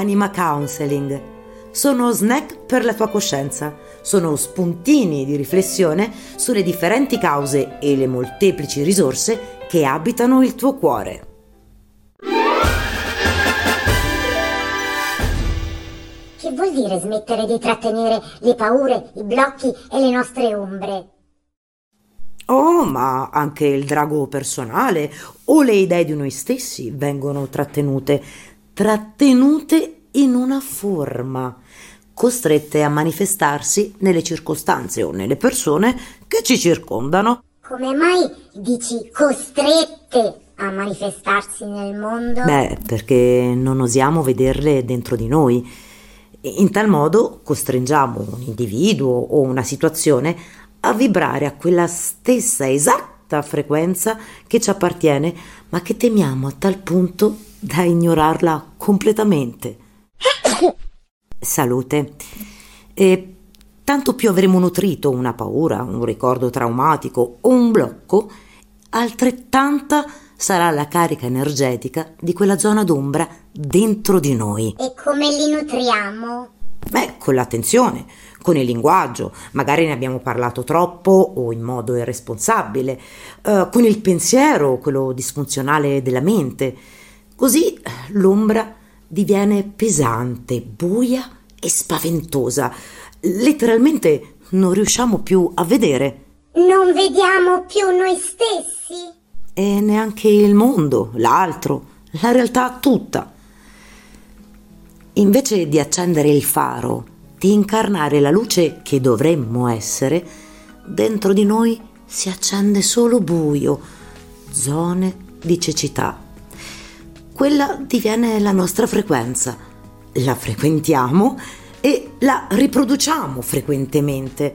Anima Counseling. Sono snack per la tua coscienza, sono spuntini di riflessione sulle differenti cause e le molteplici risorse che abitano il tuo cuore. Che vuol dire smettere di trattenere le paure, i blocchi e le nostre ombre? Oh, ma anche il drago personale o le idee di noi stessi vengono trattenute, trattenute in una forma, costrette a manifestarsi nelle circostanze o nelle persone che ci circondano. Come mai dici costrette a manifestarsi nel mondo? Beh, perché non osiamo vederle dentro di noi. In tal modo costringiamo un individuo o una situazione a vibrare a quella stessa esatta frequenza che ci appartiene, ma che temiamo a tal punto da ignorarla completamente. Salute. E tanto più avremo nutrito una paura, un ricordo traumatico o un blocco, altrettanta sarà la carica energetica di quella zona d'ombra dentro di noi. E come li nutriamo? Beh, con l'attenzione, con il linguaggio, magari ne abbiamo parlato troppo o in modo irresponsabile, eh, con il pensiero, quello disfunzionale della mente. Così l'ombra diviene pesante, buia e spaventosa. Letteralmente non riusciamo più a vedere. Non vediamo più noi stessi? E neanche il mondo, l'altro, la realtà tutta. Invece di accendere il faro, di incarnare la luce che dovremmo essere, dentro di noi si accende solo buio, zone di cecità. Quella diviene la nostra frequenza. La frequentiamo e la riproduciamo frequentemente.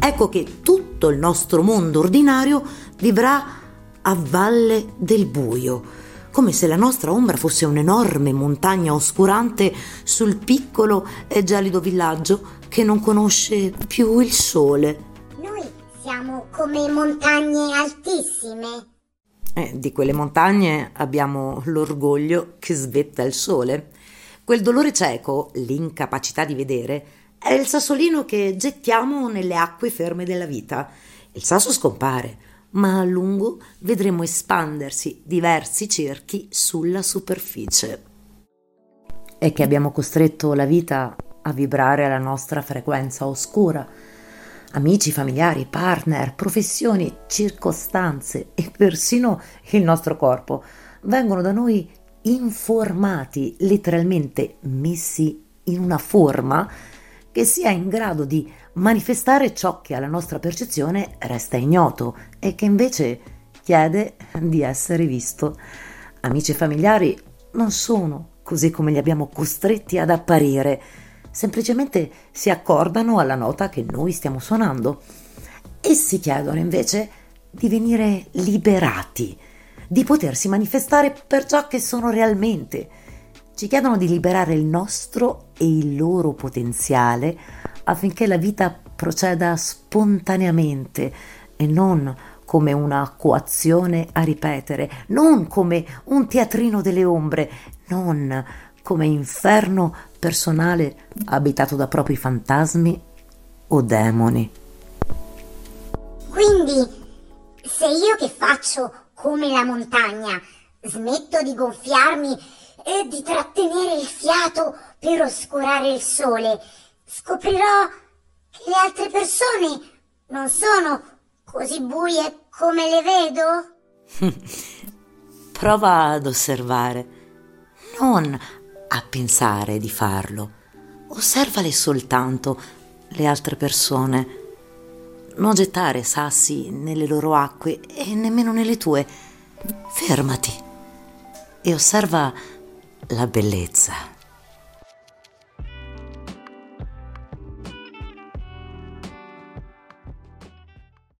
Ecco che tutto il nostro mondo ordinario vivrà a valle del buio come se la nostra ombra fosse un'enorme montagna oscurante sul piccolo e gelido villaggio che non conosce più il sole. Noi siamo come montagne altissime. Eh, di quelle montagne abbiamo l'orgoglio che svetta il sole. Quel dolore cieco, l'incapacità di vedere, è il sassolino che gettiamo nelle acque ferme della vita. Il sasso scompare, ma a lungo vedremo espandersi diversi cerchi sulla superficie. È che abbiamo costretto la vita a vibrare alla nostra frequenza oscura. Amici, familiari, partner, professioni, circostanze e persino il nostro corpo vengono da noi informati, letteralmente messi in una forma che sia in grado di manifestare ciò che alla nostra percezione resta ignoto e che invece chiede di essere visto. Amici e familiari non sono così come li abbiamo costretti ad apparire, semplicemente si accordano alla nota che noi stiamo suonando. Essi chiedono invece di venire liberati, di potersi manifestare per ciò che sono realmente. Ci chiedono di liberare il nostro e il loro potenziale affinché la vita proceda spontaneamente e non come una coazione a ripetere, non come un teatrino delle ombre, non come inferno personale abitato da propri fantasmi o demoni. Quindi, se io che faccio come la montagna, smetto di gonfiarmi e di trattenere il fiato per oscurare il sole, scoprirò che le altre persone non sono così buie come le vedo? Prova ad osservare, non a pensare di farlo. Osservale soltanto le altre persone. Non gettare sassi nelle loro acque e nemmeno nelle tue. Fermati e osserva la bellezza.